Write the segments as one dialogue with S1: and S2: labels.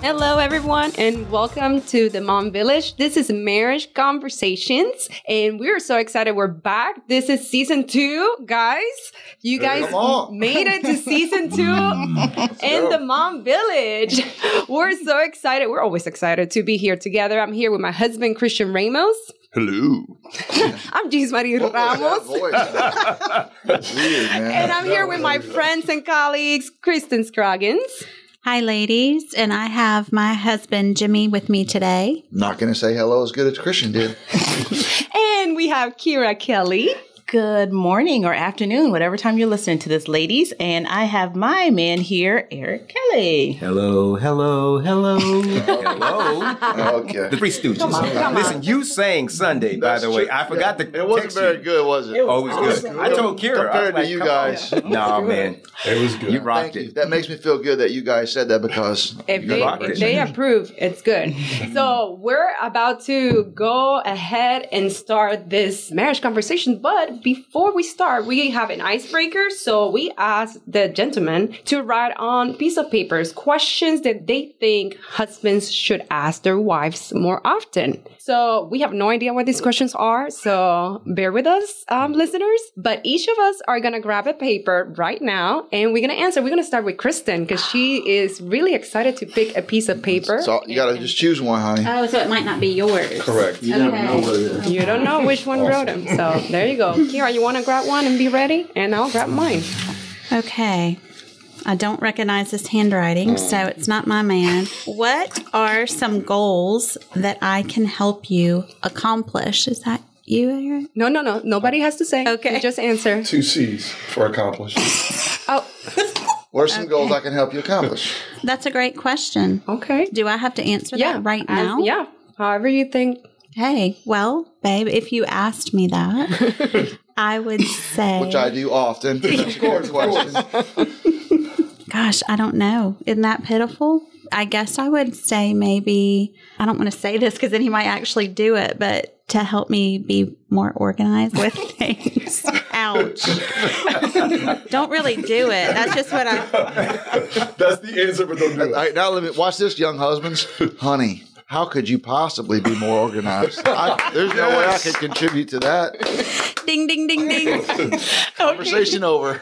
S1: Hello, everyone, and welcome to the Mom Village. This is Marriage Conversations, and we're so excited we're back. This is season two, guys. You guys made it to season two in the Mom Village. We're so excited. We're always excited to be here together. I'm here with my husband, Christian Ramos.
S2: Hello.
S1: I'm Jeez Marie Ramos.
S2: Weird, man.
S1: And I'm here with my friends and colleagues, Kristen Scroggins.
S3: Hi, ladies, and I have my husband Jimmy with me today.
S2: Not going to say hello as good as Christian did.
S1: And we have Kira Kelly.
S4: Good morning or afternoon, whatever time you're listening to this, ladies. And I have my man here, Eric Kelly.
S5: Hello, hello, hello, hello.
S2: Okay.
S5: The Three Stooges. Listen, you sang Sunday, by
S2: That's
S5: the way.
S2: true.
S5: I forgot
S2: Yeah.
S5: to.
S2: It wasn't very
S5: you.
S2: good, was it?
S5: Oh, it was good. I told Kira. I was
S2: Compared to you
S5: come on.
S2: guys.
S5: Nah, man.
S6: It was good.
S5: You rocked
S2: Thank you.
S5: it.
S2: That makes me feel good that you guys said that because
S1: If
S5: You
S1: they,
S5: rocked
S1: if
S5: it.
S1: they approve, it's good. so we're about to go ahead and start this marriage conversation. But before we start, we have an icebreaker. So we ask the gentlemen to write on piece of papers questions that they think husbands should ask their wives more often. So we have no idea what these questions are. So bear with us, um, listeners. But each of us are gonna grab a paper right now, and we're gonna answer. We're gonna start with Kristen because she is really excited to pick a piece of paper.
S2: so you got to just choose one, honey.
S3: Oh, so it might not be yours.
S6: Correct.
S3: You never know what it
S1: You don't know which one wrote them. So there you go. Kira, you want to grab one and be ready? And I'll grab mine.
S3: Okay. I don't recognize this handwriting, mm. so it's not my man. What are some goals that I can help you accomplish? Is that you, Aaron?
S1: No, no, no. Nobody has to say.
S3: Okay.
S1: You just answer.
S6: Two C's for accomplished.
S1: Oh,
S2: What are some goals I can help you accomplish?
S3: That's a great question.
S1: okay.
S3: Do I have to answer
S1: Yeah.
S3: that right
S1: As-
S3: now?
S1: yeah. However you think.
S3: Hey, well, babe, if you asked me that, I would say,
S2: Which I do often. That's a good question.
S3: gosh, I don't know. Isn't that pitiful? I guess I would say maybe, I don't want to say this because then he might actually do it, but to help me be more organized with things. Ouch. don't really do it. That's just what I,
S6: That's the answer, but don't do it.
S2: right, now let me watch this, young husbands. Honey, how could you possibly be more organized? I, there's no way I could contribute to that.
S3: ding, ding, ding, ding.
S2: Conversation over.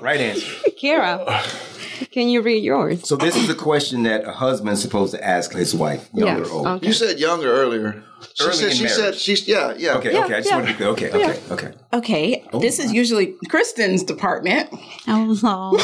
S5: Right answer.
S1: Kira, can you read yours?
S5: So this is a question that a husband's supposed to ask his wife, young
S1: Yeah.
S5: or old.
S1: Okay.
S2: You said younger earlier. She
S5: Early
S2: said.
S5: in
S2: She said.
S5: marriage.
S2: She's. Yeah. Yeah.
S5: Okay,
S1: Yeah,
S5: okay. I just
S1: yeah.
S5: wanted to be okay, okay, okay.
S7: Okay, oh. this is usually Kristen's department,
S3: Oh, Lord.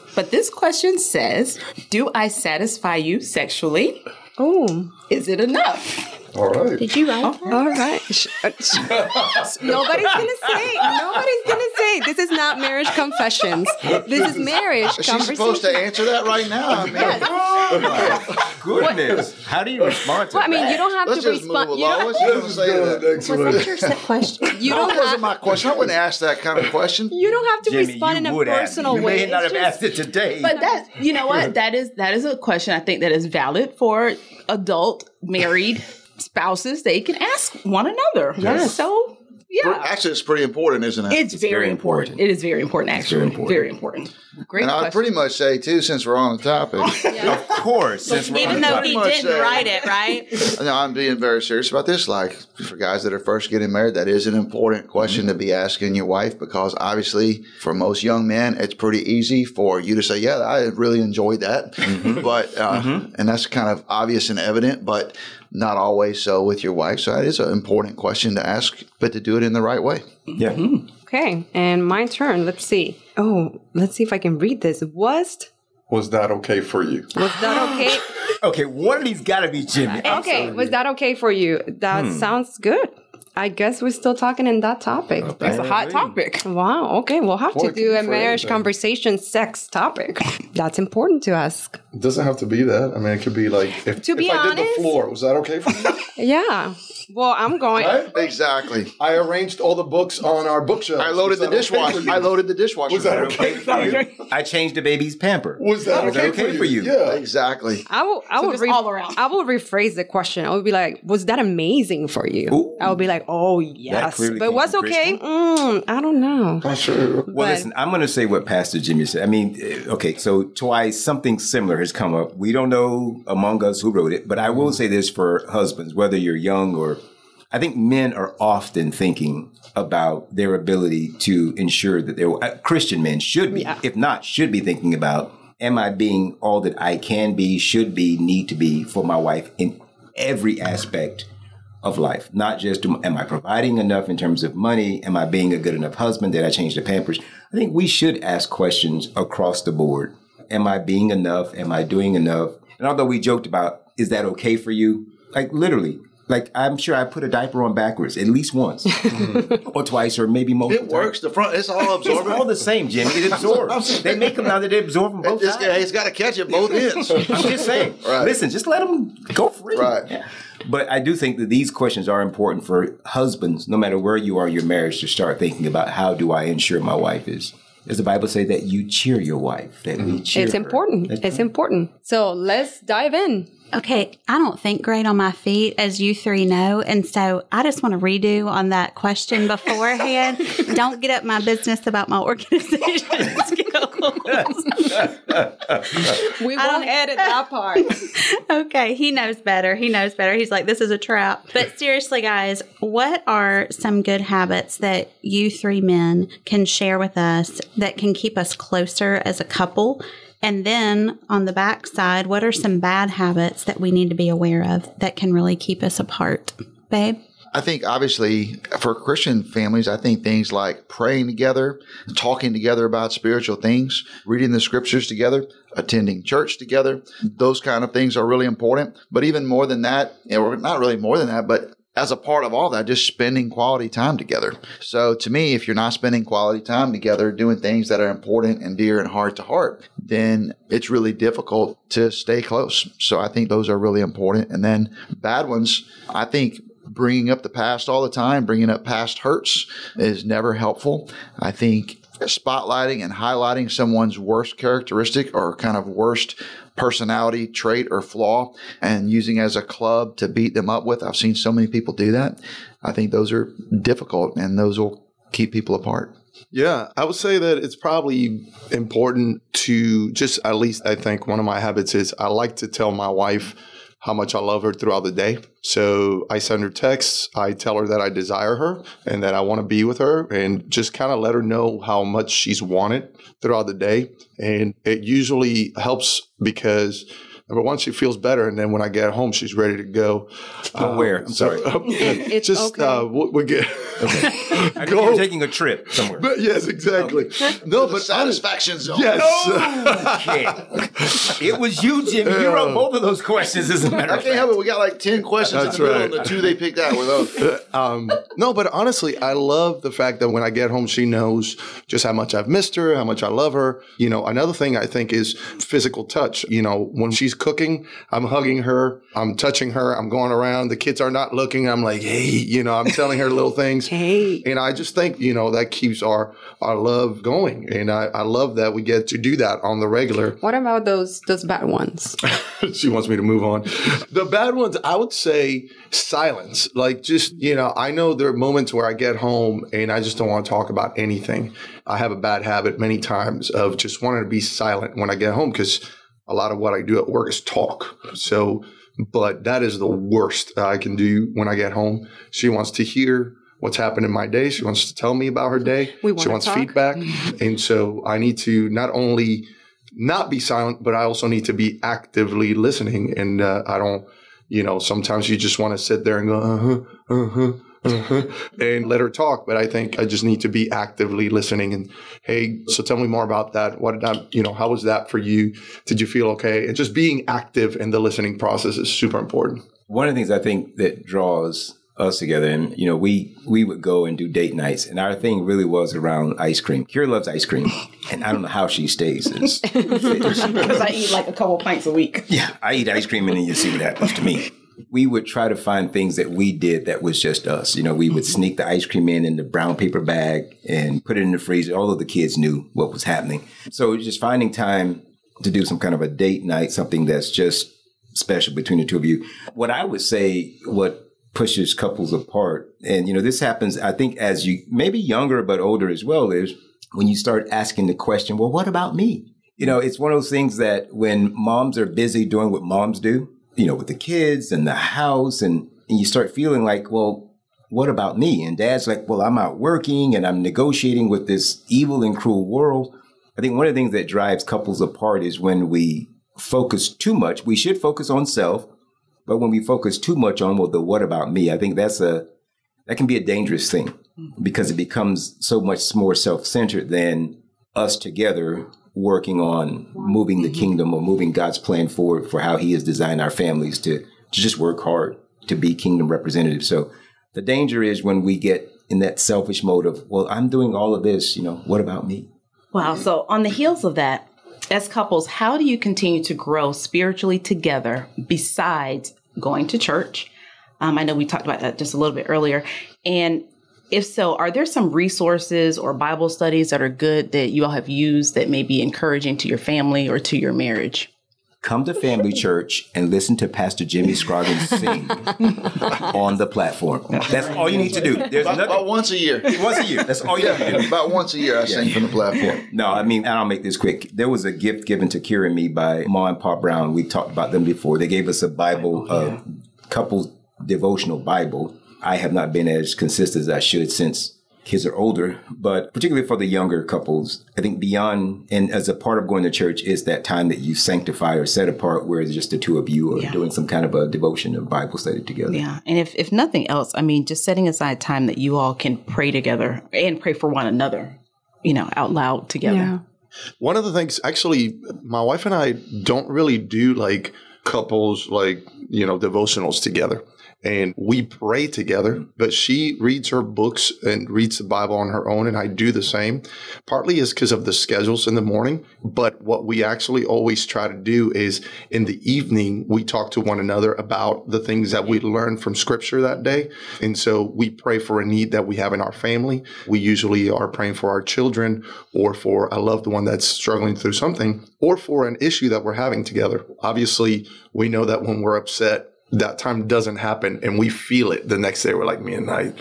S7: but this question says Do I satisfy you sexually?
S1: Oh,
S7: Is it enough?
S6: All right.
S3: Did you write that?
S1: all right. Sh- uh, sh- nobody's gonna say. Nobody's gonna say. This is not marriage confessions. This is marriage
S2: She's
S1: conversation.
S2: supposed to answer that right now. I mean,
S5: Goodness. How do you respond to
S1: Well, I mean, you don't have
S2: let's
S1: to
S2: just move
S1: respond. You
S2: along.
S1: don't,
S2: What's gonna
S6: Let's
S2: say
S6: go
S2: to
S6: to
S2: that?
S6: the next
S3: Was that your set question?
S1: you don't That
S2: wasn't
S1: have.
S2: my question. I wouldn't ask that kind of question.
S1: You don't have to
S5: Jimmy,
S1: respond in a personal
S5: You
S1: way.
S5: You may not
S1: It's
S5: have
S1: just-
S5: asked it today.
S7: But that, you know what? That is that is a question I think that is valid for adult married spouses. They can ask one another.
S1: Yes.
S7: So yeah,
S2: Actually, it's pretty important, isn't it?
S7: it's, very,
S5: very
S7: important.
S5: important.
S7: It is very important. Actually,
S5: very important.
S7: Very important. Great
S2: and I'd pretty much say too, since we're on the topic,
S5: of course, since we're on
S3: Even
S5: the
S3: though
S5: topic.
S3: he didn't
S2: say-
S3: write it, right?
S2: no, I'm being very serious about this. Like for guys that are first getting married, that is an important question to be asking your wife because obviously, for most young men, it's pretty easy for you to say, "Yeah, I really enjoyed that," but uh, and that's kind of obvious and evident, but not always so with your wife. So that is an important question to ask, but to do it in the right way.
S5: Yeah. Mm-hmm.
S1: Okay, and my turn. Let's see. Oh, let's see if I can read this. Was
S6: Was that okay for you?
S1: was that okay?
S5: Okay, one of these got to be Jimmy.
S1: okay, was that okay for you? That hmm. sounds good. I guess we're still talking in that topic.
S7: That's a hot topic.
S1: Wow. Okay, we'll have
S6: Boy,
S1: to do a marriage
S6: anything.
S1: conversation sex topic. That's important to ask.
S6: It doesn't have to be that. I mean, it could be like if,
S1: To be
S6: if I did
S1: honest-
S6: the floor, was that okay for you?
S1: Yeah. Well, I'm going.
S6: right?
S2: Exactly.
S6: I arranged all the books on our bookshelf.
S2: I loaded the dishwasher. I loaded the dishwasher.
S6: Was that okay for you?
S5: I changed the baby's pamper.
S6: Was that
S5: Was
S6: okay,
S5: that okay for you?
S6: Yeah.
S2: Exactly.
S1: I will. I
S7: So
S1: will.
S7: just
S1: re-
S7: all around.
S1: I will rephrase the question. I would be like, "Was that amazing for you?"
S5: Ooh.
S1: I would be like, "Oh yes," but
S5: came
S1: what's okay? Mm, I don't know.
S6: Not sure.
S5: Well,
S1: But-
S5: listen, I'm going to say what Pastor Jimmy said. I mean, eh, okay, so twice something similar has come up. We don't know among us who wrote it, but I will say this for husbands, whether you're young or I think men are often thinking about their ability to ensure that they're uh, Christian men should be,
S1: Yeah.
S5: if not, should be thinking about am I being all that I can be, should be, need to be for my wife in every aspect of life. Not just am I providing enough in terms of money? Am I being a good enough husband? Did I change the pampers? I think we should ask questions across the board. Am I being enough? Am I doing enough? And although we joked about, is that okay for you? Like literally, like I'm sure I put a diaper on backwards at least once or twice or maybe multiple times.
S2: It works. The front, it's all
S5: times. It's all the same, Jimmy. It absorbs. they make them now that they absorb from both
S2: It's,
S5: sides.
S2: it's got to catch it both ends.
S5: I'm just saying.
S2: Right.
S5: Listen, just let them go free.
S2: Right.
S5: Yeah. But I do think that these questions are important for husbands, no matter where you are in your marriage, to start thinking about how do I ensure my wife is. Does the Bible say that you cheer your wife? That we mm-hmm. cheer
S1: It's
S5: her?
S1: important.
S5: That's
S1: It's
S5: right.
S1: important. So let's dive in.
S3: Okay, I don't think great on my feet, as you three know. And so I just want to redo on that question beforehand. don't get up my business about my organization skills.
S1: We won't edit that part.
S3: okay, he knows better. He knows better. He's like, this is a trap. But seriously, guys, what are some good habits that you three men can share with us that can keep us closer as a couple? And then on the back side, what are some bad habits that we need to be aware of that can really keep us apart? Babe?
S2: I think obviously for Christian families, I think things like praying together, talking together about spiritual things, reading the scriptures together, attending church together, those kind of things are really important. But even more than that, or not really more than that, but as a part of all that, just spending quality time together. So to me, if you're not spending quality time together, doing things that are important and dear and heart to heart, then it's really difficult to stay close. So I think those are really important. And then bad ones, I think bringing up the past all the time, bringing up past hurts is never helpful. I think spotlighting and highlighting someone's worst characteristic or kind of worst personality trait or flaw and using as a club to beat them up with. I've seen so many people do that. I think those are difficult and those will keep people apart.
S6: Yeah, I would say that it's probably important to just at least I think one of my habits is I like to tell my wife how much I love her throughout the day. So I send her texts, I tell her that I desire her and that I want to be with her and just kind of let her know how much she's wanted throughout the day. And it usually helps because but once she feels better. And then when I get home, she's ready to go.
S5: Go where? I'm sorry.
S1: It's
S6: just
S1: okay.
S6: uh, we, we get
S5: I know you're taking a trip somewhere.
S6: But yes, exactly. No,
S2: The
S6: but
S2: satisfaction zone.
S6: Yes.
S5: Okay. it was you, Jim. You wrote both of those questions, as a matter
S2: I
S5: of
S2: can't
S5: fact.
S2: help it. We got like 10 questions
S6: That's
S2: in the middle,
S6: right.
S2: and the two they picked out were those.
S6: um, no, but honestly, I love the fact that when I get home, she knows just how much I've missed her, how much I love her. You know, another thing I think is physical touch. You know, when she's cooking, I'm hugging her, I'm touching her, I'm going around. The kids are not looking. I'm like, hey, you know, I'm telling her little things.
S1: Hey.
S6: And I just think, you know, that keeps our, our love going. And I, I love that we get to do that on the regular.
S1: What about those those bad ones?
S6: she wants me to move on. The bad ones, I would say silence. Like just, you know, I know there are moments where I get home and I just don't want to talk about anything. I have a bad habit many times of just wanting to be silent when I get home because a lot of what I do at work is talk. So, but that is the worst I can do when I get home. She wants to hear what's happened in my day. She wants to tell me about her day.
S1: We
S6: she
S1: wanna
S6: wants
S1: talk.
S6: feedback. and so I need to not only not be silent, but I also need to be actively listening. And uh, I don't, you know, sometimes you just want to sit there and go, uh huh, uh huh. Uh-huh, and let her talk, but I think I just need to be actively listening. And hey, so tell me more about that. What did I, you know, how was that for you? Did you feel okay? And just being active in the listening process is super important.
S5: One of the things I think that draws us together, and you know, we we would go and do date nights, and our thing really was around ice cream. Kira loves ice cream, and I don't know how she stays.
S7: Because I eat like a couple pints a week.
S5: yeah, I eat ice cream, and then you see what happens to me. We would try to find things that we did that was just us. You know, we would sneak the ice cream in in the brown paper bag and put it in the freezer. Although the kids knew what was happening, so just finding time to do some kind of a date night, something that's just special between the two of you. What I would say, what pushes couples apart, and you know, this happens, I think, as you maybe younger but older as well, is when you start asking the question, well, what about me? You know, it's one of those things that when moms are busy doing what moms do, you know, with the kids and the house, and, and you start feeling like, well, what about me? And dad's like, well, I'm out working and I'm negotiating with this evil and cruel world. I think one of the things that drives couples apart is when we focus too much. We should focus on self, but when we focus too much on, well, the what about me? I think that's a, that can be a dangerous thing mm-hmm. because it becomes so much more self-centered than us together working on moving the mm-hmm. kingdom or moving God's plan forward for how he has designed our families to, to just work hard to be kingdom representatives. So the danger is when we get in that selfish mode of, well, I'm doing all of this, you know, what about me?
S7: Wow. So, on the heels of that, as couples, how do you continue to grow spiritually together besides going to church? Um, I know we talked about that just a little bit earlier. And if so, are there some resources or Bible studies that are good that you all have used that may be encouraging to your family or to your marriage?
S5: Come to family church and listen to Pastor Jimmy Scroggins sing on the platform. That's all you need to do. There's
S2: About, about once a year.
S5: Once a year. That's all you need to do.
S2: About once a year, I sing from the platform.
S5: No, I mean, and I'll make this quick. There was a gift given to Kira and me by Ma and Pa Brown. We talked about them before. They gave us a Bible, a uh, couples devotional Bible. I have not been as consistent as I should since kids are older, but particularly for the younger couples, I think beyond and as a part of going to church is that time that you sanctify or set apart where it's just the two of you or
S7: Yeah.
S5: doing some kind of a devotion or Bible study together.
S7: Yeah. And if, if nothing else, I mean, just setting aside time that you all can pray together and pray for one another, you know, out loud together.
S1: Yeah.
S6: One of the things, actually, my wife and I don't really do like couples, like, you know, devotionals together. And we pray together, but she reads her books and reads the Bible on her own, and I do the same. Partly is because of the schedules in the morning, but what we actually always try to do is in the evening, we talk to one another about the things that we learned from scripture that day. And so we pray for a need that we have in our family. We usually are praying for our children or for a loved one that's struggling through something or for an issue that we're having together. Obviously, we know that when we're upset, that time doesn't happen and we feel it the next day. We're like, me and I,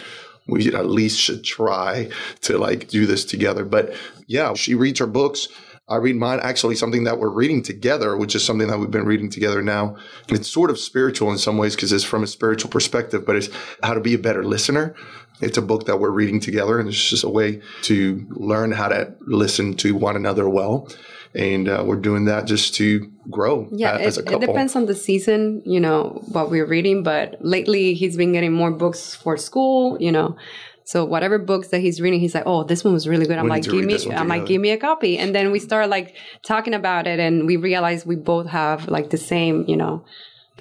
S6: we at least should try to like do this together. But yeah, she reads her books. I read mine. Actually, something that we're reading together, which is something that we've been reading together now. It's sort of spiritual in some ways because it's from a spiritual perspective, but it's how to be a better listener. It's a book that we're reading together, and it's just a way to learn how to listen to one another well. And uh, we're doing that just to grow
S1: Yeah,
S6: a-
S1: it,
S6: as a
S1: it depends on the season, you know, what we're reading. But lately, he's been getting more books for school, you know. So whatever books that he's reading, he's like, "Oh, this one was really good." I'm
S6: We
S1: like, "Give me," I'm like, "Give me a copy." And then we start like talking about it, and we realize we both have like the same, you know,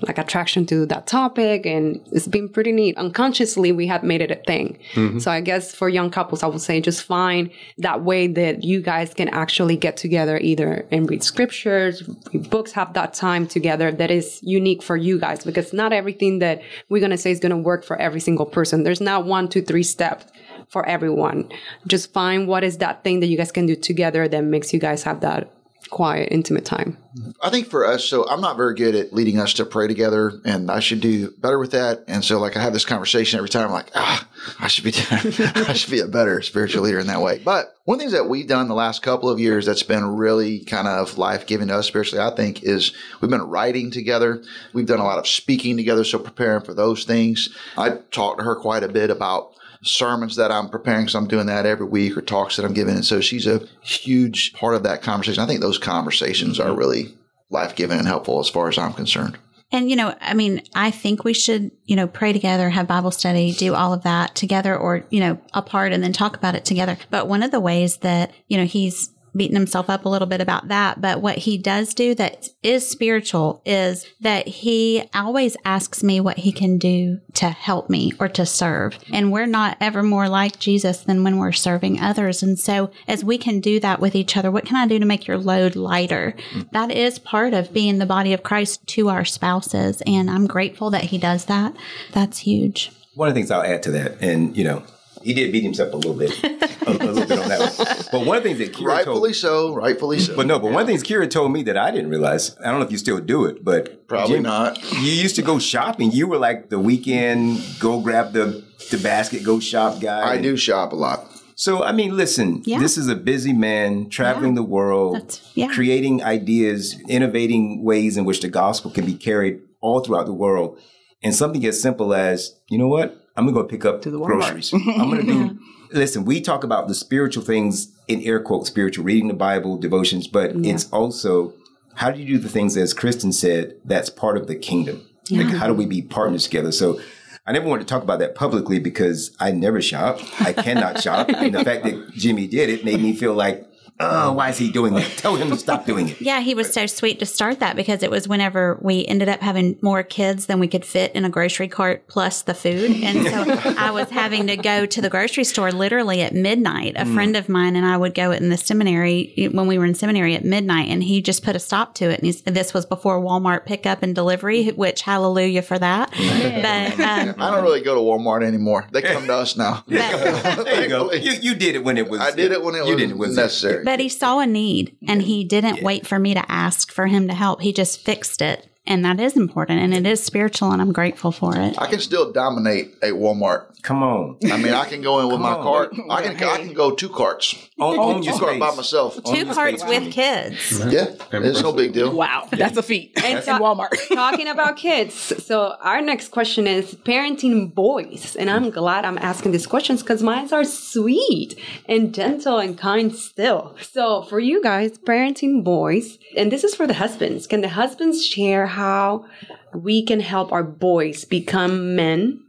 S1: like attraction to that topic, and it's been pretty neat. Unconsciously, we have made it a thing.
S6: Mm-hmm.
S1: So I guess for young couples, I would say just find that way that you guys can actually get together either and read scriptures, read books, have that time together that is unique for you guys because not everything that we're going to say is going to work for every single person. There's not one, two, three steps for everyone. Just find what is that thing that you guys can do together that makes you guys have that quiet, intimate time.
S2: I think for us, so I'm not very good at leading us to pray together, and I should do better with that. And so, like, I have this conversation every time. I'm like, ah, I should be, I should be a better spiritual leader in that way. But one of the things that we've done the last couple of years that's been really kind of life giving to us spiritually, I think, is we've been writing together. We've done a lot of speaking together, so preparing for those things. I talked to her quite a bit about sermons that I'm preparing because I'm doing that every week or talks that I'm giving. And so she's a huge part of that conversation. I think those conversations are really life giving and helpful as far as I'm concerned.
S3: And, you know, I mean, I think we should, you know, pray together, have Bible study, do all of that together or, you know, apart and then talk about it together. But one of the ways that, you know, he's beating himself up a little bit about that. But what he does do that is spiritual is that he always asks me what he can do to help me or to serve. And we're not ever more like Jesus than when we're serving others. And so as we can do that with each other, what can I do to make your load lighter? That is part of being the body of Christ to our spouses. And I'm grateful that he does that. That's huge.
S5: One of the things I'll add to that, and you know, he did beat himself a little bit, a, a little bit on that one. But one of the things that Kira
S2: Rightfully
S5: told,
S2: so. Rightfully so.
S5: but no, but one of the things Kira told me that I didn't realize. I don't know if you still do it, but
S2: Probably
S5: Jim,
S2: not.
S5: You used to go shopping. You were like the weekend go grab the the basket, go shop guy.
S2: I
S5: And
S2: do shop a lot.
S5: So I mean, listen,
S3: Yeah.
S5: this is a busy man traveling the world,
S3: yeah.
S5: creating ideas, innovating ways in which the gospel can be carried all throughout the world. And something as simple as, you know what? I'm gonna go pick up
S7: the Walmart.
S5: groceries. I'm gonna do. Listen, we talk about the spiritual things in air quotes, spiritual, reading the Bible, devotions, but it's also how do you do the things as Kristen said that's part of the kingdom? Like how do we be partners together? So I never wanted to talk about that publicly because I never shop. I cannot shop. And the fact that Jimmy did it made me feel like, oh, why is he doing that? Tell him to stop doing it.
S3: Yeah, he was so sweet to start that because it was whenever we ended up having more kids than we could fit in a grocery cart plus the food. And so I was having to go to the grocery store literally at midnight. A friend of mine and I would go in the seminary when we were in seminary at midnight and he just put a stop to it. And he's, this was before Walmart pickup and delivery, which hallelujah for that. But, um,
S2: I don't really go to Walmart anymore. They come to us now.
S5: There you go. You, you did it when it was.
S2: I did it when it
S5: you
S2: was,
S5: did it when
S2: necessary.
S3: But he saw a need and he didn't wait for me to ask for him to help. He just fixed it. And that is important and it is spiritual and I'm grateful for it.
S2: I can still dominate a Walmart.
S5: Come on.
S2: I mean, I can go in with my
S5: on.
S2: cart. I can I can go two carts.
S5: Own, own
S2: Two
S5: your
S2: cart by myself.
S3: Two carts
S5: space.
S3: with kids.
S2: Yeah, it's no big deal.
S7: Wow, that's a feat.
S1: And
S7: in
S1: so-
S7: Walmart.
S1: Talking about kids. So our next question is parenting boys. And I'm glad I'm asking these questions because mine are sweet and gentle and kind still. So for you guys, parenting boys, and this is for the husbands. Can the husbands share how we can help our boys become men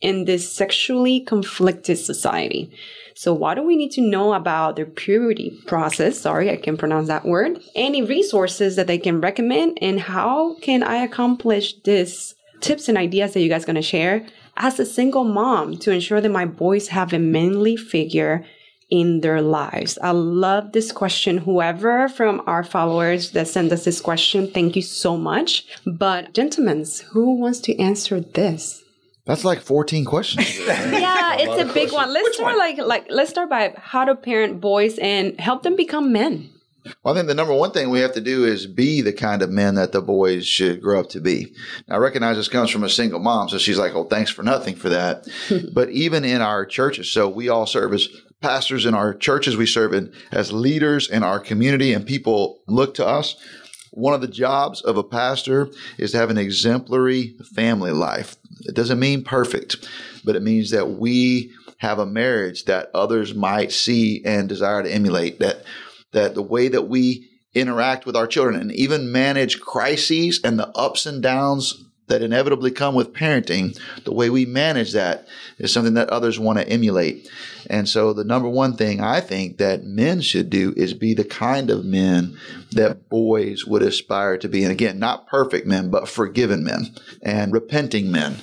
S1: in this sexually conflicted society? So, what do we need to know about their puberty process? Sorry, I can pronounce that word. Any resources that they can recommend, and how can I accomplish this? Tips and ideas that you guys going to share as a single mom to ensure that my boys have a manly figure in their lives. I love this question. Whoever from our followers that sent us this question, thank you so much. But, gentlemen, who wants to answer this?
S2: That's like 14 questions.
S1: yeah, it's a big one. Let's start like like let's start by how to parent boys and help them become men.
S2: Well, I think the number one thing we have to do is be the kind of men that the boys should grow up to be. Now, I recognize this comes from a single mom, so she's like, "Oh, thanks for nothing for that." but even in our churches, so we all serve as pastors in our churches. We serve in, as leaders in our community, and people look to us. One of the jobs of a pastor is to have an exemplary family life. It doesn't mean perfect, but it means that we have a marriage that others might see and desire to emulate. That that the way that we interact with our children and even manage crises and the ups and downs that inevitably come with parenting, the way we manage that is something that others want to emulate. And so, the number one thing I think that men should do is be the kind of men that boys would aspire to be. And again, not perfect men, but forgiven men and repenting men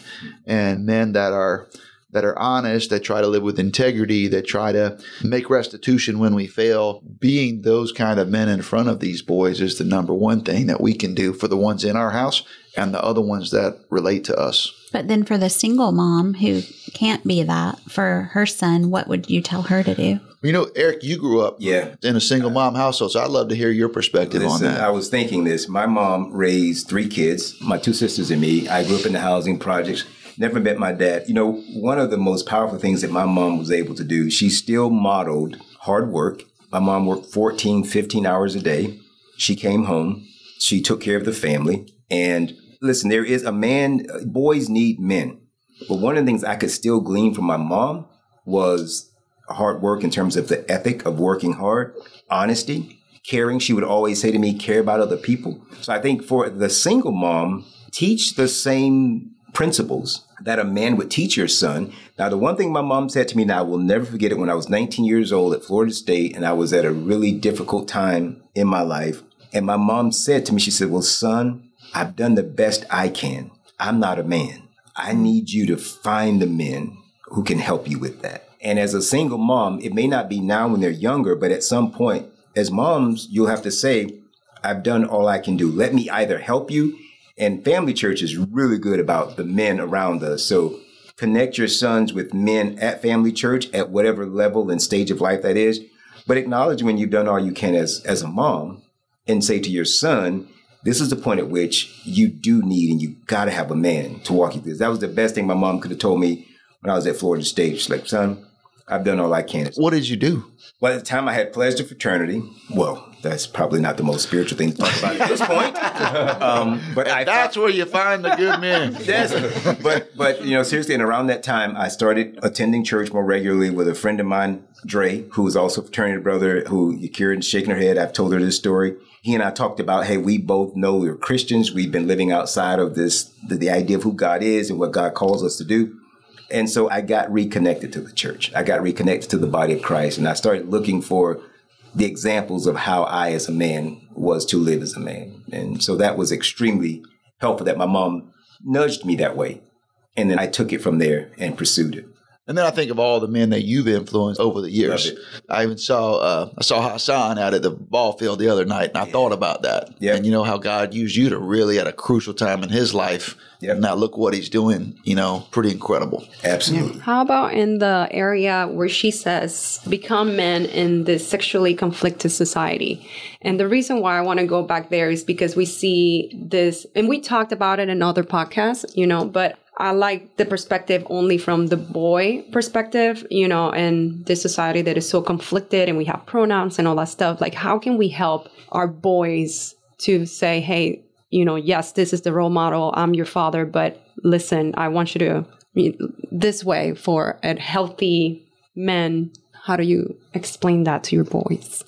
S2: and men that are that are honest, that try to live with integrity, that try to make restitution when we fail. Being those kind of men in front of these boys is the number one thing that we can do for the ones in our house and the other ones that relate to us.
S3: But then for the single mom who can't be that for her son, what would you tell her to do?
S2: You know, Eric, you grew up
S5: Yeah.
S2: in a single mom household, so I'd love to hear your perspective
S5: Listen,
S2: on that.
S5: I was thinking this. My mom raised three kids, my two sisters and me. I grew up in the housing projects. Never met my dad. You know, one of the most powerful things that my mom was able to do, she still modeled hard work. My mom worked 14, 15 hours a day. She came home. She took care of the family. And listen, there is a man, uh, boys need men. But one of the things I could still glean from my mom was hard work in terms of the ethic of working hard, honesty, caring. She would always say to me, care about other people. So I think for the single mom, teach the same principles that a man would teach your son. Now, the one thing my mom said to me, now I will never forget it when I was 19 years old at Florida State, and I was at a really difficult time in my life. And my mom said to me, she said, Well, son, I've done the best I can. I'm not a man. I need you to find the men who can help you with that. And as a single mom, it may not be now when they're younger, but at some point, as moms, you'll have to say, I've done all I can do. Let me either help you and family church is really good about the men around us. So connect your sons with men at family church at whatever level and stage of life that is. But acknowledge when you've done all you can as, as a mom and say to your son, this is the point at which you do need and you got to have a man to walk you through this. That was the best thing my mom could have told me when I was at Florida State. She's like, son, I've done all I can.
S2: What did you do?
S5: Well, at the time I had pledged a fraternity. Well, that's probably not the most spiritual thing to talk about at this point. Um, but I
S2: That's where you find the good men.
S5: but but you know seriously, and around that time, I started attending church more regularly with a friend of mine, Dre, who is also a fraternity brother. Who Kira's shaking her head. I've told her this story. He and I talked about, hey, we both know we're Christians. We've been living outside of this, the, the idea of who God is and what God calls us to do. And so I got reconnected to the church. I got reconnected to the body of Christ, and I started looking for the examples of how I, as a man, was to live as a man. And so that was extremely helpful that my mom nudged me that way. And then I took it from there and pursued it.
S2: And then I think of all the men that you've influenced over the years. I even saw uh, I saw Hassan out at the ball field the other night, and I thought about that.
S5: Yeah.
S2: And you know how God used you to really at a crucial time in His life.
S5: Yeah.
S2: Now look what He's doing. You know, pretty incredible.
S5: Absolutely.
S1: How about in the area where she says, become men in this sexually conflicted society? And the reason why I want to go back there is because we see this, and we talked about it in other podcasts, you know, but I like the perspective only from the boy perspective, you know, and this society that is so conflicted and we have pronouns and all that stuff. Like, how can we help our boys to say, hey, you know, yes, this is the role model. I'm your father, but listen, I want you to this way for a healthy man. How do you explain that to your boys?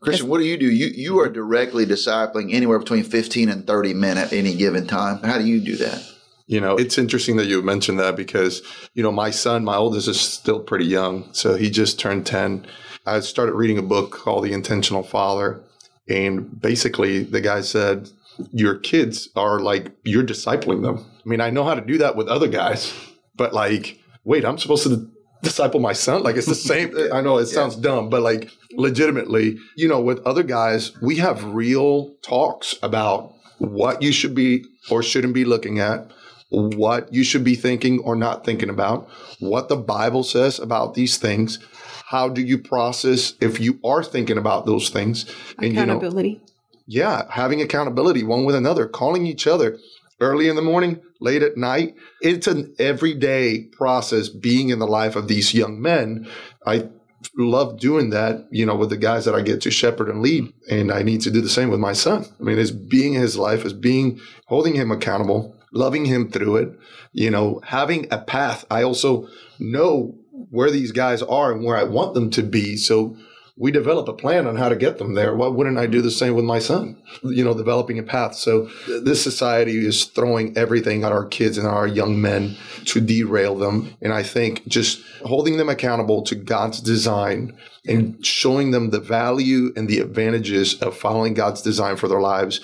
S2: Christian, what do you do? You you are directly discipling anywhere between fifteen and thirty men at any given time. How do you do that?
S6: You know, it's interesting that you mentioned that because, you know, my son, my oldest is still pretty young. So he just turned 10. I started reading a book called The Intentional Father. And basically, the guy said, Your kids are like, you're discipling them. I mean, I know how to do that with other guys, but like, wait, I'm supposed to disciple my son? Like, it's the same. I know it sounds dumb, but like, legitimately, you know, with other guys, we have real talks about what you should be or shouldn't be looking at what you should be thinking or not thinking about, what the Bible says about these things. How do you process if you are thinking about those things? And you know,
S1: Accountability.
S6: yeah, having accountability one with another, calling each other early in the morning, late at night. It's an everyday process being in the life of these young men. I love doing that, you know, with the guys that I get to shepherd and lead. And I need to do the same with my son. I mean, it's being in his life, is being, holding him accountable, loving him through it, you know, having a path. I also know where these guys are and where I want them to be. So we develop a plan on how to get them there. Why wouldn't I do the same with my son? You know, developing a path. So this society is throwing everything at our kids and our young men to derail them. And I think just holding them accountable to God's design and showing them the value and the advantages of following God's design for their lives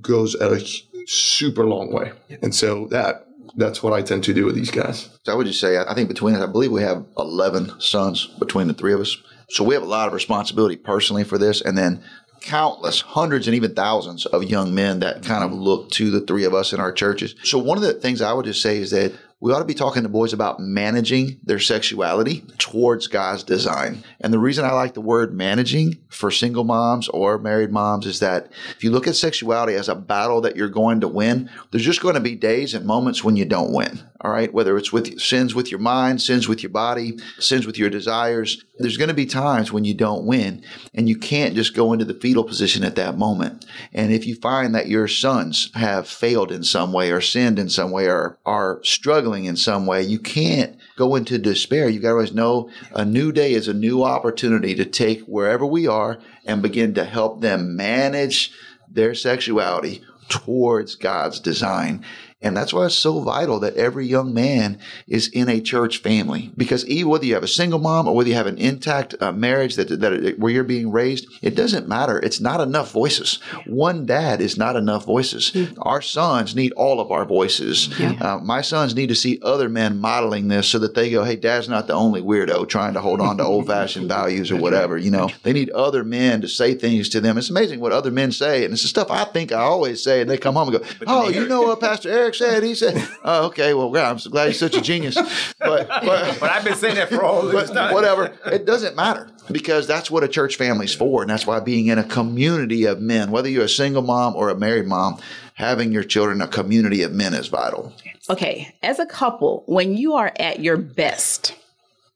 S6: goes a super long way. And so that that's what I tend to do with these guys.
S2: So I would just say, I think between us, I believe we have 11 sons between the three of us. So we have a lot of responsibility personally for this. And then countless, hundreds and even thousands of young men that kind of look to the three of us in our churches. So one of the things I would just say is that we ought to be talking to boys about managing their sexuality towards God's design. And the reason I like the word managing for single moms or married moms is that if you look at sexuality as a battle that you're going to win, there's just going to be days and moments when you don't win. All right. Whether it's with sins with your mind, sins with your body, sins with your desires, there's going to be times when you don't win and you can't just go into the fetal position at that moment. And if you find that your sons have failed in some way or sinned in some way or are struggling in some way, you can't go into despair. You've got to always know a new day is a new opportunity to take wherever we are and begin to help them manage their sexuality towards God's design. And that's why it's so vital that every young man is in a church family. Because even whether you have a single mom or whether you have an intact uh, marriage that, that where you're being raised, it doesn't matter. It's not enough voices. One dad is not enough voices.
S1: Mm.
S2: Our sons need all of our voices. Uh, my sons need to see other men modeling this so that they go, hey, dad's not the only weirdo trying to hold on to old fashioned values or whatever. You know, they need other men to say things to them. It's amazing what other men say. And it's the stuff I think I always say. And they come home and go, oh, you know what Pastor Eric said? He said, oh, okay, well, yeah, I'm so glad he's such a genius. But, but,
S5: But I've been saying that for all this time.
S2: whatever. It doesn't matter because that's what a church family's for. And that's why being in a community of men, whether you're a single mom or a married mom, having your children a community of men is vital.
S7: Okay, as a couple, when you are at your best,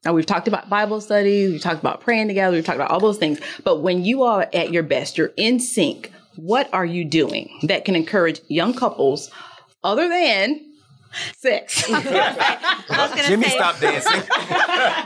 S7: now we've talked about Bible studies, we've talked about praying together, we've talked about all those things, but when you are at your best, you're in sync, what are you doing that can encourage young couples other than sex?
S3: I was
S5: Jimmy
S3: say,
S5: stopped dancing.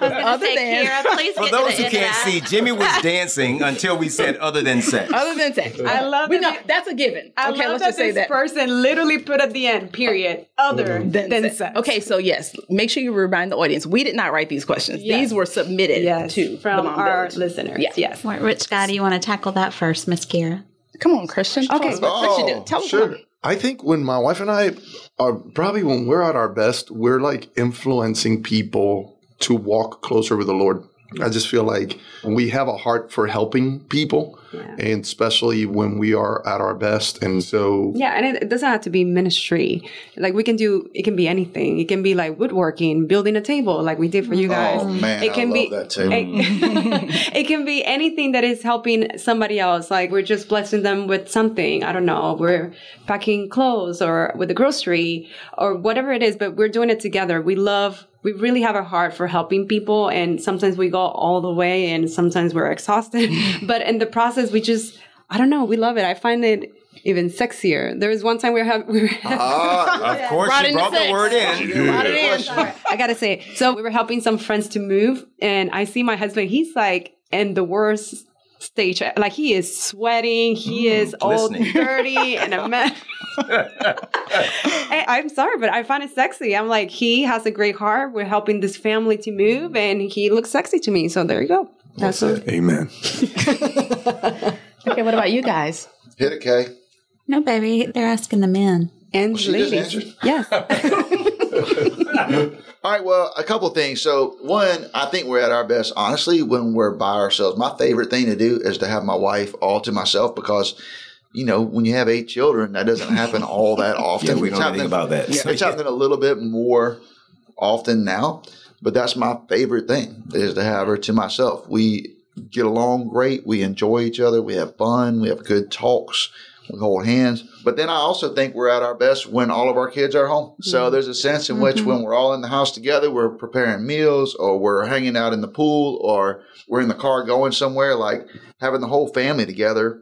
S7: other
S3: say,
S7: than
S3: Kira, please
S5: For
S3: get
S5: those
S3: to
S5: who
S3: end
S5: can't see, Jimmy was dancing until we said other than sex.
S7: other than sex.
S1: I love
S7: we
S1: that
S7: know
S1: you-
S7: that's a given.
S1: I
S7: okay,
S1: love
S7: let's
S1: that
S7: just say
S1: this
S7: that.
S1: person literally put at the end, period, other
S7: than
S1: than,
S7: sex.
S1: sex.
S7: Okay, so yes, make sure you remind the audience. We did not write these questions.
S1: Yes.
S7: These were submitted
S1: Yes,
S7: to
S1: from
S7: Mom
S1: our
S7: Village.
S1: listeners.
S7: Yeah.
S1: Yes.
S3: Wh- Which guy do you want to tackle that first, Miss Kira?
S7: Come on, Christian.
S1: Okay.
S7: us what Christian
S6: Oh,
S7: did. Tell us
S6: sure.
S7: more.
S6: I think when my wife and I are probably when we're at our best, we're like influencing people to walk closer with the Lord. I just feel like we have a heart for helping people, and especially when we are at our best. And so,
S1: Yeah, and it, it doesn't have to be ministry. Like we can do, it can be anything. It can be like woodworking, building a table, like we did for you oh, guys.
S2: Oh, man,
S1: it can
S2: I
S1: be
S2: love that table.
S1: It, it can be anything that is helping somebody else. Like we're just blessing them with something. I don't know. We're packing clothes or with the grocery or whatever it is, but we're doing it together. We love. We really have a heart for helping people, and sometimes we go all the way, and sometimes we're exhausted. but in the process, we just, I don't know, we love it. I find it even sexier. There was one time we were having, we were
S2: Ah,
S5: Of course,
S7: Brought
S5: you
S7: in the
S5: brought the word in.
S7: Brought it in.
S1: I gotta say, so we were helping some friends to move, and I see my husband. He's like in the worst stage. Like he is sweating. He mm, is all
S5: glistening.
S1: dirty and a mess. Hey, eh, I'm sorry, but I find it sexy. I'm like, he has a great heart. We're helping this family to move, mm. and he looks sexy to me. So there you go. That's what,
S6: Amen.
S7: Okay, what about you guys?
S2: hit it, Kay.
S3: No, baby, they're asking the men.
S1: and
S2: she just
S1: ladies.
S2: answered.
S1: Yes.
S2: All right, well, a couple things. So, one, I think we're at our best, honestly, when we're by ourselves. My favorite thing to do is to have my wife all to myself because, you know, when you have eight children, that doesn't happen all that often.
S5: Yeah, we don't
S2: happening-
S5: about that. So,
S2: it's
S5: yeah.
S2: happening a little bit more often now, but that's my favorite thing is to have her to myself. We get along great. We enjoy each other. We have fun. We have good talks. We hold hands. But then I also think we're at our best when all of our kids are home. So mm-hmm. there's a sense in which mm-hmm. when we're all in the house together, we're preparing meals or we're hanging out in the pool or we're in the car going somewhere, like having the whole family together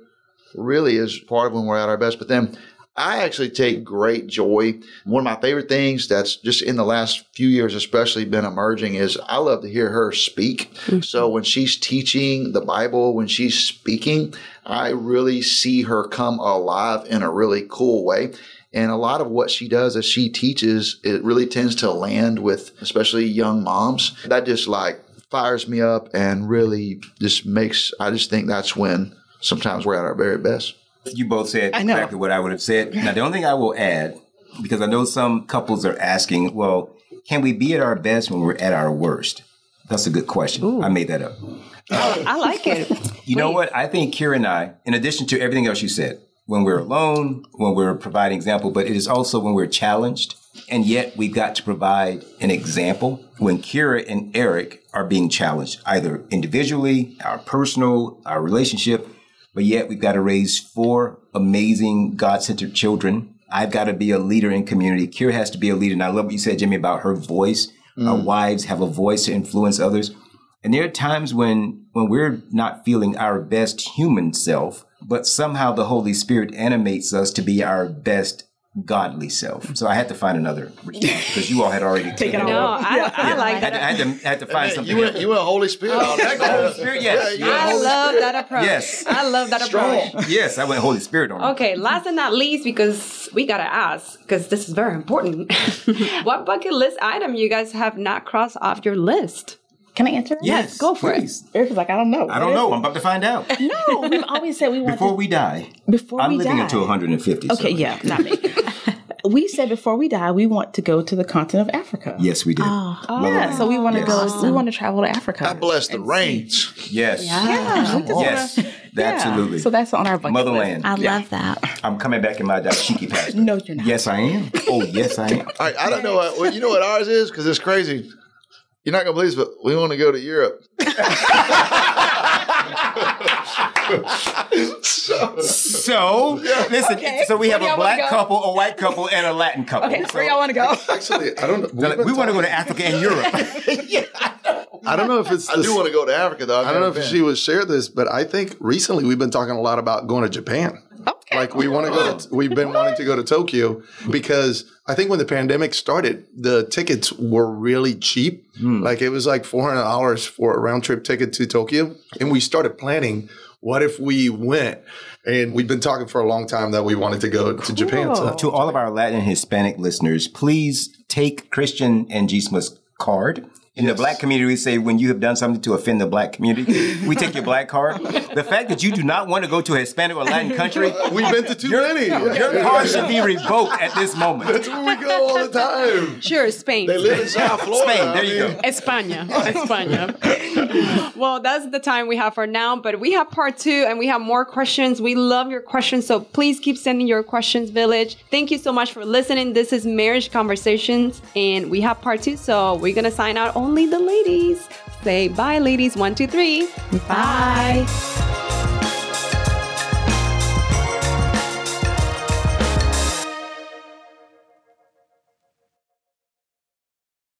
S2: really is part of when we're at our best. But then I actually take great joy. One of my favorite things that's just in the last few years, especially been emerging, is I love to hear her speak. Mm-hmm. So when she's teaching the Bible, when she's speaking, I really see her come alive in a really cool way. And a lot of what she does as she teaches, it really tends to land with especially young moms. That just like fires me up and really just makes, I just think that's when sometimes we're at our very best.
S5: You both said exactly what I would have said. Now, the only thing I will add, because I know some couples are asking, well, can we be at our best when we're at our worst? That's a good question. I made that up.
S1: Oh, I like it.
S5: You know what? I think Kira and I, in addition to everything else you said, when we're alone, when we're providing example, but it is also when we're challenged, and yet we've got to provide an example when Kira and Eric are being challenged, either individually, our personal, our relationship, but yet we've got to raise four amazing God-centered children. I've got to be a leader in community. Kira has to be a leader. And I love what you said, Jimmy, about her voice. Mm. Our wives have a voice to influence others. And there are times when when we're not feeling our best human self, but somehow the Holy Spirit animates us to be our best godly self. So I had to find another because you all had already taken
S7: it
S5: it.
S1: No,
S7: all.
S1: I, I
S5: I
S1: like
S5: had, to, I
S1: that.
S5: had to, I had to find something.
S2: You went, you went Holy Spirit oh, on that.
S5: Holy Spirit, yes.
S2: Yeah,
S1: I
S2: Holy
S1: love that approach.
S5: Yes.
S1: I love that approach.
S5: yes, I went Holy Spirit on it.
S1: Okay, last and not least, because we gotta ask, because this is very important. what bucket list item you guys have not crossed off your list?
S7: Can I answer that?
S5: Yes,
S7: go for
S5: please.
S7: it. Erica's like, I don't know.
S5: I don't know. I'm about to find out.
S7: No, we've always said we want
S5: Before
S7: to.
S5: we die,
S7: Before
S5: I'm
S7: we
S5: living
S7: die.
S5: until 150. so-
S7: Okay, yeah, not me. we said before we die, we want to go to the continent of Africa.
S5: Yes, we did.
S7: Ah, yeah, so we want to
S5: Yes.
S7: go. Ah. We want to travel to Africa.
S2: I bless the
S7: and see.
S2: rains.
S5: Yes.
S7: Yeah, we
S5: Yes.
S7: wanna- yeah.
S5: Absolutely.
S7: So that's on our bucket
S5: Motherland.
S3: I
S7: Yeah.
S3: love that.
S5: I'm coming back in my dashiki pastor.
S7: No, you're not.
S5: Yes, I am. Oh, yes, I am.
S2: All right, I don't know what well, you know what ours is because it's crazy. You're not gonna believe this, but we want to go to Europe.
S5: So, listen.
S7: Okay.
S5: So we have a black couple, a white couple, and a Latin couple.
S7: Okay,
S5: So-
S7: where y'all want to go?
S6: Actually, I don't.
S5: Now, we want to go to Africa and Europe.
S6: yeah, I don't know if it's.
S2: I
S6: the-
S2: do want to go to Africa though. I've
S6: I don't know if
S2: been.
S6: she would share this, but I think recently we've been talking a lot about going to Japan.
S7: Okay.
S6: Like we want to go. To, we've been wanting to go to Tokyo because I think when the pandemic started, the tickets were really cheap. Hmm. Like it was like four hundred dollars for a round trip ticket to Tokyo, and we started planning. What if we went? And we've been talking for a long time that we wanted to go to Japan. So
S5: to all of our Latin and Hispanic listeners, please take Christian and Gisma's card. In the black community, we say when you have done something to offend the black community, we take your black card. The fact that you do not want to go to a Hispanic or Latin country,
S6: we've been to too many.
S5: your card should be revoked at this moment.
S6: That's where we go all the time.
S1: Sure, Spain.
S2: They live in South Florida.
S5: Spain, there you
S2: mean,
S5: go.
S1: España. España. well, that's the time we have for now, but we have part two and we have more questions. We love your questions, so please keep sending your questions, Village. Thank you so much for listening. This is Marriage Conversations, and we have part two, so we're gonna sign out only the ladies. Say bye, ladies. One, two, three. Bye.